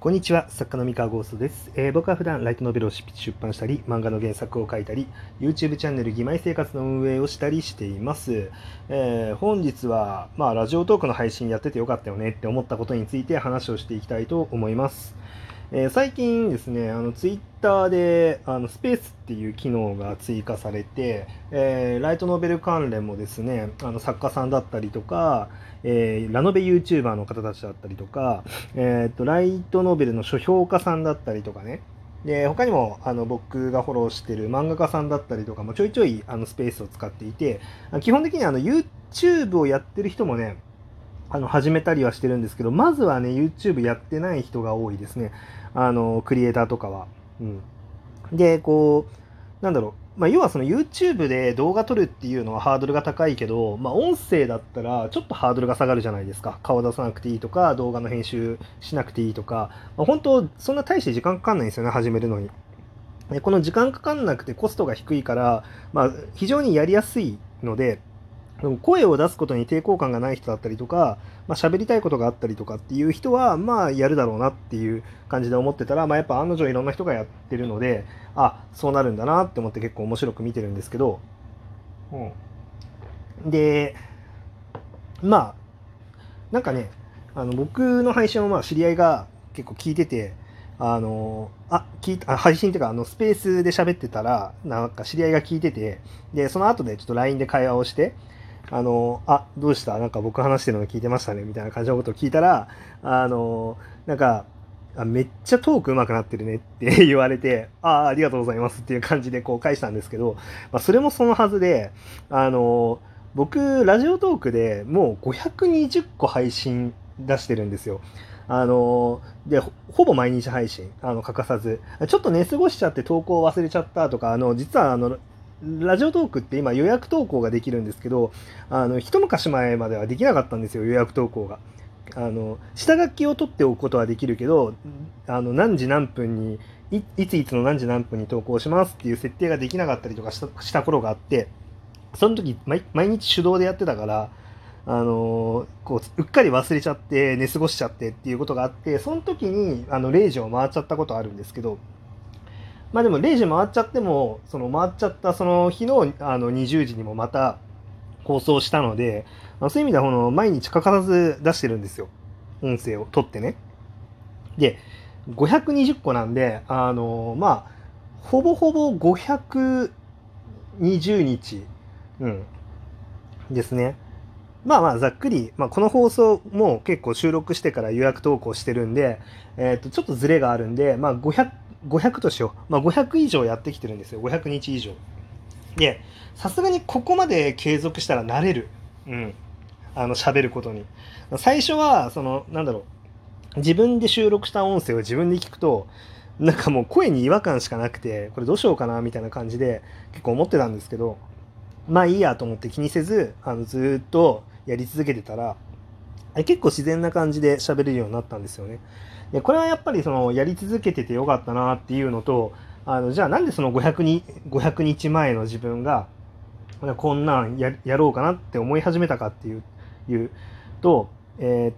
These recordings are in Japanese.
こんにちは、作家の三河ゴーストです、えー、僕は普段ライトノベルを出版したり、漫画の原作を書いたり、YouTube チャンネル義妹生活の運営をしたりしています。えー、本日は、まあ、ラジオトークの配信やっててよかったよねって思ったことについて話をしていきたいと思います。えー、最近ですね、あのツイッターであのスペースっていう機能が追加されて、えー、ライトノベル関連もですね、あの作家さんだったりとか、えー、ラノベ YouTuber の方たちだったりとか、えーと、ライトノベルの書評家さんだったりとかね、で他にもあの僕がフォローしてる漫画家さんだったりとかもちょいちょいあのスペースを使っていて基本的にあの YouTube をやってる人もねあの始めたりはしてるんですけどまずはね YouTube やってない人が多いですね。あのクリエイターとかは。うん、でこうなんだろう、まあ、要はその YouTube で動画撮るっていうのはハードルが高いけど、まあ、音声だったらちょっとハードルが下がるじゃないですか。顔出さなくていいとか動画の編集しなくていいとか、まあ、本当そんな大して時間かかんないんですよね始めるのに。この時間かかんなくてコストが低いから、まあ、非常にやりやすいので声を出すことに抵抗感がない人だったりとか、まあ、喋りたいことがあったりとかっていう人は、まあ、やるだろうなっていう感じで思ってたら、まあ、やっぱ案の定いろんな人がやってるので、あ、そうなるんだなって思って結構面白く見てるんですけど、うん。で、まあ、なんかね、あの僕の配信をまあ知り合いが結構聞いてて、あの、あ、聞いた、配信っていうか、あの、スペースで喋ってたら、なんか知り合いが聞いてて、で、その後でちょっと LINE で会話をして、あの、あ、どうした？なんか僕話してるの聞いてましたねみたいな感じのことを聞いたら、あの、なんか、あめっちゃトーク上手くなってるねって 言われて、ああ、ありがとうございますっていう感じでこう返したんですけど、まあ、それもそのはずで、あの、僕、ラジオトークでもう520個配信出してるんですよ。あの、で、ほぼ毎日配信、あの、欠かさず。ちょっと寝過ごしちゃって投稿忘れちゃったとか、あの、実はあの、ラジオトークって今予約投稿ができるんですけど、あの、一昔前まではできなかったんですよ、予約投稿が。あの、下書きを取っておくことはできるけど、あの、何時何分に、いいついつの何時何分に投稿しますっていう設定ができなかったりとかした頃があって、その時毎日手動でやってたから、あのこううっかり忘れちゃって寝過ごしちゃってっていうことがあってその時にあの0時を回っちゃったことあるんですけどまあでも0時回っちゃっても、その回っちゃったその日のあの20時にもまた放送したので、まあ、そういう意味ではこの毎日欠かさず出してるんですよ。音声を取ってね。で、520個なんで、あのまあ、ほぼほぼ520日、うん、ですね。まあまあざっくり、まあ、この放送も結構収録してから予約投稿してるんで、え、ー、とちょっとズレがあるんで、まあ、500 500としよう。まあ、500以上やってきてるんですよ。500日以上。で、さすがにここまで継続したら慣れる。うん。あの、喋ることに。最初は、その、なんだろう。自分で収録した音声を自分で聞くと、なんかもう声に違和感しかなくて、これどうしようかなみたいな感じで結構思ってたんですけど、まあいいやと思って気にせず、あのずっとやり続けてたら、結構自然な感じで喋れるようになったんですよね。でこれはやっぱりそのやり続けててよかったなっていうのとあのじゃあなんでその500に500日前の自分がこんなんやろうかなって思い始めたかっていういうと、え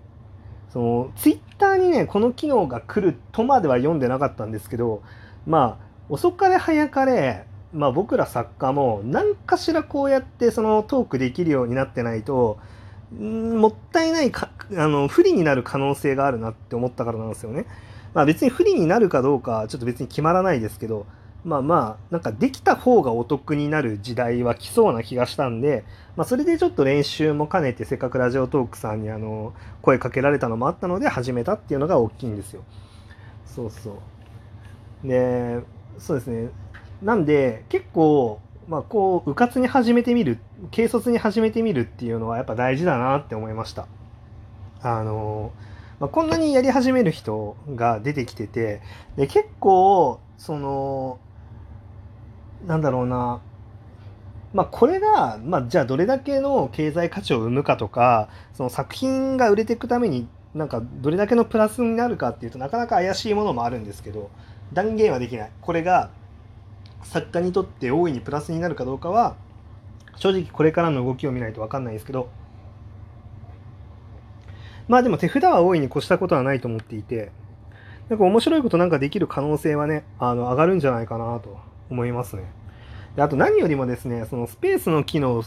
ー、そのツイッターにねこの機能が来るとまでは読んでなかったんですけどまあ遅かれ早かれまあ、僕ら作家も何かしらこうやってそのトークできるようになってないともったいないかあの不利になる可能性があるなって思ったからなんですよね。まあ別に不利になるかどうかちょっと別に決まらないですけどまあまあなんかできた方がお得になる時代は来そうな気がしたんで、まあ、それでちょっと練習も兼ねてせっかくラジオトークさんにあの声かけられたのもあったので始めたっていうのが大きいんですよ。そうそう。でそうですねなんで結構まあ、こう迂闊に始めてみる軽率に始めてみるっていうのはやっぱ大事だなって思いました。あのまあ、こんなにやり始める人が出てきててで結構そのなんだろうなまあ、これが、まあ、じゃあどれだけの経済価値を生むかとかその作品が売れていくためになんかどれだけのプラスになるかっていうとなかなか怪しいものもあるんですけど断言はできないこれが作家にとって大いにプラスになるかどうかは正直これからの動きを見ないと分かんないですけどまあでも手札は大いに越したことはないと思っていてなんか面白いことなんかできる可能性はね、あの上がるんじゃないかなと思いますね。であと何よりもですね、そのスペースの機能、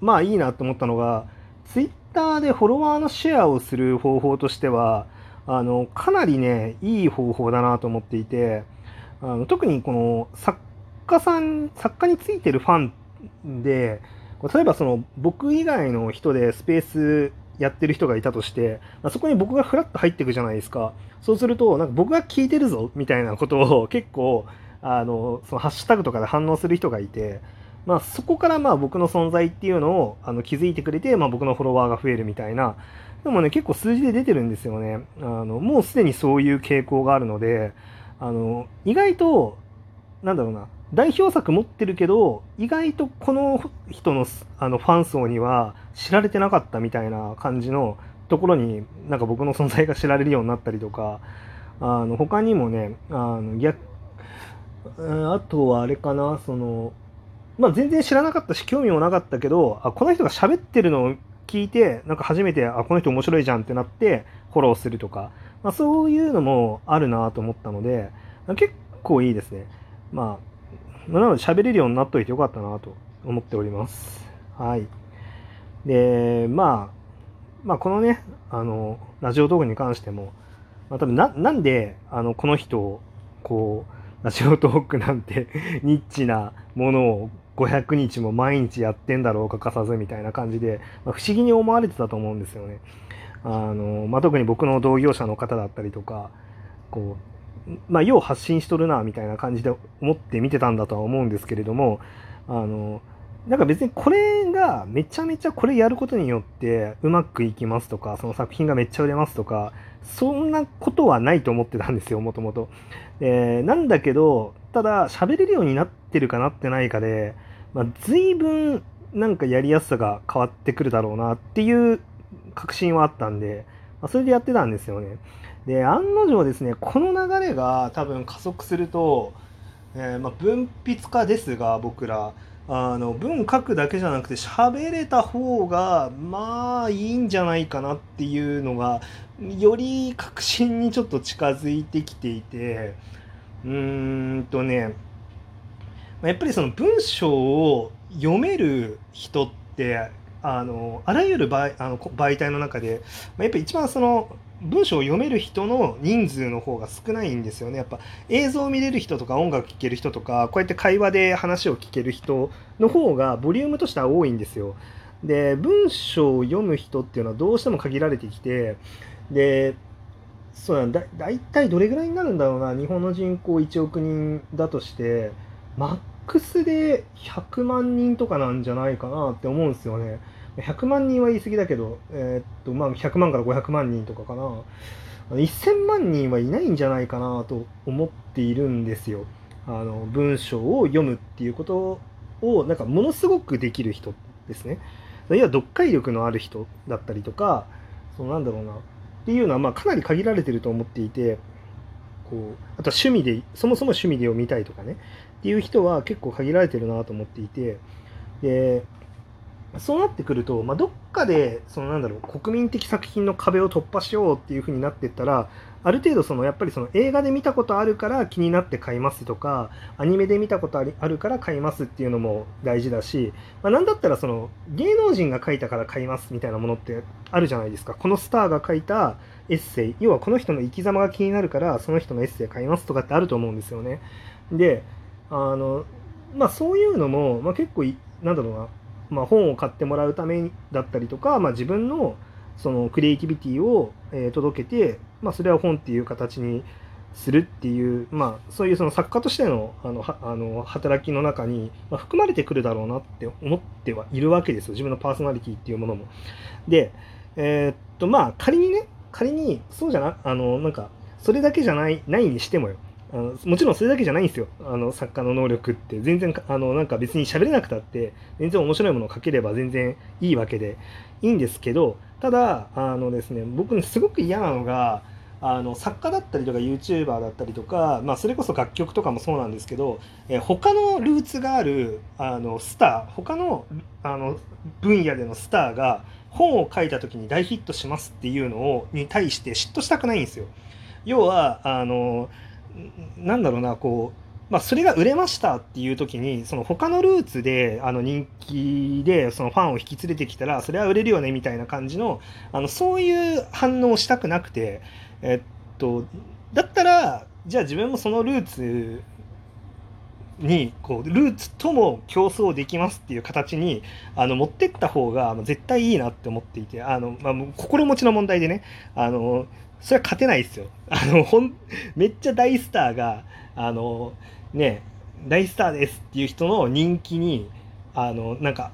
まあいいなと思ったのが、Twitter でフォロワーのシェアをする方法としては、あのかなりね、いい方法だなと思っていて、あの特にこの作家さん、作家についてるファンで、例えばその僕以外の人でスペースやってる人がいたとして、まあ、そこに僕がフラッと入っていくじゃないですか。そうすると、なんか僕が聞いてるぞみたいなことを 結構、あの、そのハッシュタグとかで反応する人がいて、まあ、そこからまあ僕の存在っていうのをあの気づいてくれて、まあ、僕のフォロワーが増えるみたいな、でもね、結構数字で出てるんですよね。あのもうすでにそういう傾向があるので、あの意外と、なんだろうな、代表作持ってるけど意外とこの人のあのファン層には知られてなかったみたいな感じのところになんか僕の存在が知られるようになったりとかあの他にもねあの逆あとはあれかなそのまあ全然知らなかったし興味もなかったけどあこの人が喋ってるのを聞いてなんか初めてあこの人面白いじゃんってなってフォローするとか、まあ、そういうのもあるなと思ったので結構いいですね。まあなので喋れるようになっといてよかったなと思っております。はい。で、まあ、まあ、このね、あの、ラジオ動画に関しても、まあ、多分な、なんで、あの、この人を、こう、ラジオトークなんて ニッチなものを500日も毎日やってんだろう欠かさずみたいな感じで、まあ、不思議に思われてたと思うんですよね。あの、まあ、特に僕の同業者の方だったりとか、こう、まあ、よう発信しとるなみたいな感じで思って見てたんだとは思うんですけれどもあのなんか別にこれがめちゃめちゃこれやることによってうまくいきますとかその作品がめっちゃ売れますとかそんなことはないと思ってたんですよもともと。なんだけどただ喋れるようになってるかなってないかで、まあ、随分なんかやりやすさが変わってくるだろうなっていう確信はあったんで、まあ、それでやってたんですよね。で案の定ですねこの流れが多分加速すると、えー、まあ、文筆家ですが僕ら。あの文書くだけじゃなくて喋れた方がまあいいんじゃないかなっていうのがより確信にちょっと近づいてきていてうーんとねやっぱりその文章を読める人ってあのあらゆる媒あの媒体の中で、まあ、やっぱり一番その文章を読める人の人数の方が少ないんですよね。やっぱ映像を見れる人とか音楽聴ける人とかこうやって会話で話を聞ける人の方がボリュームとしては多いんですよ。で文章を読む人っていうのはどうしても限られてきてでそうなんだ大体どれぐらいになるんだろうな日本の人口1億人だとしてマックスで100万人とかなんじゃないかなって思うんですよね。100万人は言い過ぎだけど、えー、っとまあ、100万から500万人とかかな。1000万人はいないんじゃないかなと思っているんですよ。あの文章を読むっていうことをなんかものすごくできる人ですね。いや読解力のある人だったりとかそのなんだろうな。っていうのはまあかなり限られてると思っていてこうあとは趣味でそもそも趣味で読みたいとかね。っていう人は結構限られてるなと思っていて。でそうなってくると、まあ、どっかでそのなんだろう国民的作品の壁を突破しようっていう風になってったらある程度そのやっぱりその映画で見たことあるから気になって買いますとかアニメで見たことあるから買いますっていうのも大事だし、まあ、なんだったらその芸能人が書いたから買いますみたいなものってあるじゃないですかこのスターが書いたエッセイ要はこの人の生き様が気になるからその人のエッセイ買いますとかってあると思うんですよね。であのまあそういうのも、まあ、結構なんだろうなまあ、本を買ってもらうためだったりとか、まあ、自分のそのクリエイティビティを、え、届けて、まあ、それは本っていう形にするっていう、まあ、そういうその作家としてのあのあの働きの中に、ま、含まれてくるだろうなって思ってはいるわけですよ自分のパーソナリティっていうものも。で、えー、っとまあ仮にね仮にそうじゃなあのなんかそれだけじゃないないにしてもよあのもちろんそれだけじゃないんですよ。あの作家の能力って。全然あのなんか別に喋れなくたって全然面白いものを書ければ全然いいわけで。いいんですけどただあのですね僕すごく嫌なのがあの作家だったりとか YouTuber だったりとか、まあ、それこそ楽曲とかもそうなんですけど、え他のルーツがあるあのスター他のあの分野でのスターが本を書いた時に大ヒットしますっていうのをに対して嫉妬したくないんですよ。要はあのなんだろうなこうまあ、それが売れましたっていう時にその他のルーツであの人気でそのファンを引き連れてきたらそれは売れるよねみたいな感じのあのそういう反応をしたくなくて、えっと、だったらじゃあ自分もそのルーツにこうルーツとも競争できますっていう形にあの持ってった方が絶対いいなって思っていてあの、まあ、心持ちの問題でねあのそれは勝てないですよ。あのほんめっちゃ大スターがあのね大スターですっていう人の人気にあのなんか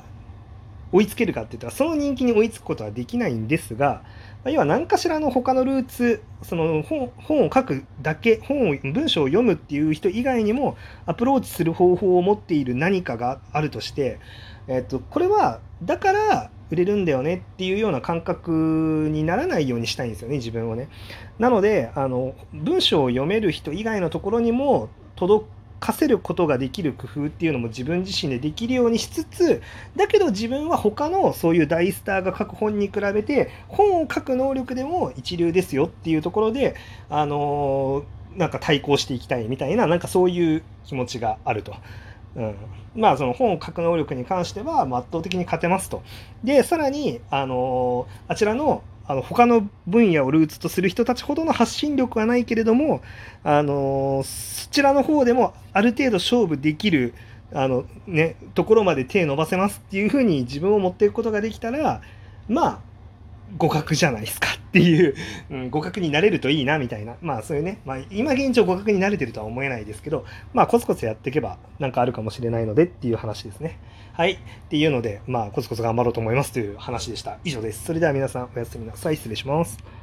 追いつけるかって言ったらその人気に追いつくことはできないんですが要は何かしらの他のルーツその本本を書くだけ本を文章を読むっていう人以外にもアプローチする方法を持っている何かがあるとして、えっと、これはだから売れるんだよねっていうような感覚にならないようにしたいんですよね自分をね。なのであの文章を読める人以外のところにも届かせることができる工夫っていうのも自分自身でできるようにしつつだけど自分は他のそういう大スターが書く本に比べて本を書く能力でも一流ですよっていうところであの、なんか対抗していきたいみたいななんかそういう気持ちがあると。うん、まあその本を書く能力に関しては圧倒的に勝てますと。でさらにあのー、あちらのあの他の分野をルーツとする人たちほどの発信力はないけれども、あのそちらの方でもある程度勝負できるあの、ね、ところまで手伸ばせますっていうふうに自分を持っていくことができたらまあ互角じゃないですかっていう、うん、互角になれるといいなみたいな。まあそういうね、まあ、今現状互角になれてるとは思えないですけどまあコツコツやっていけばなんかあるかもしれないのでっていう話ですね。はい。っていうのでまあコツコツ頑張ろうと思いますという話でした。以上です。それでは皆さんおやすみなさい。失礼します。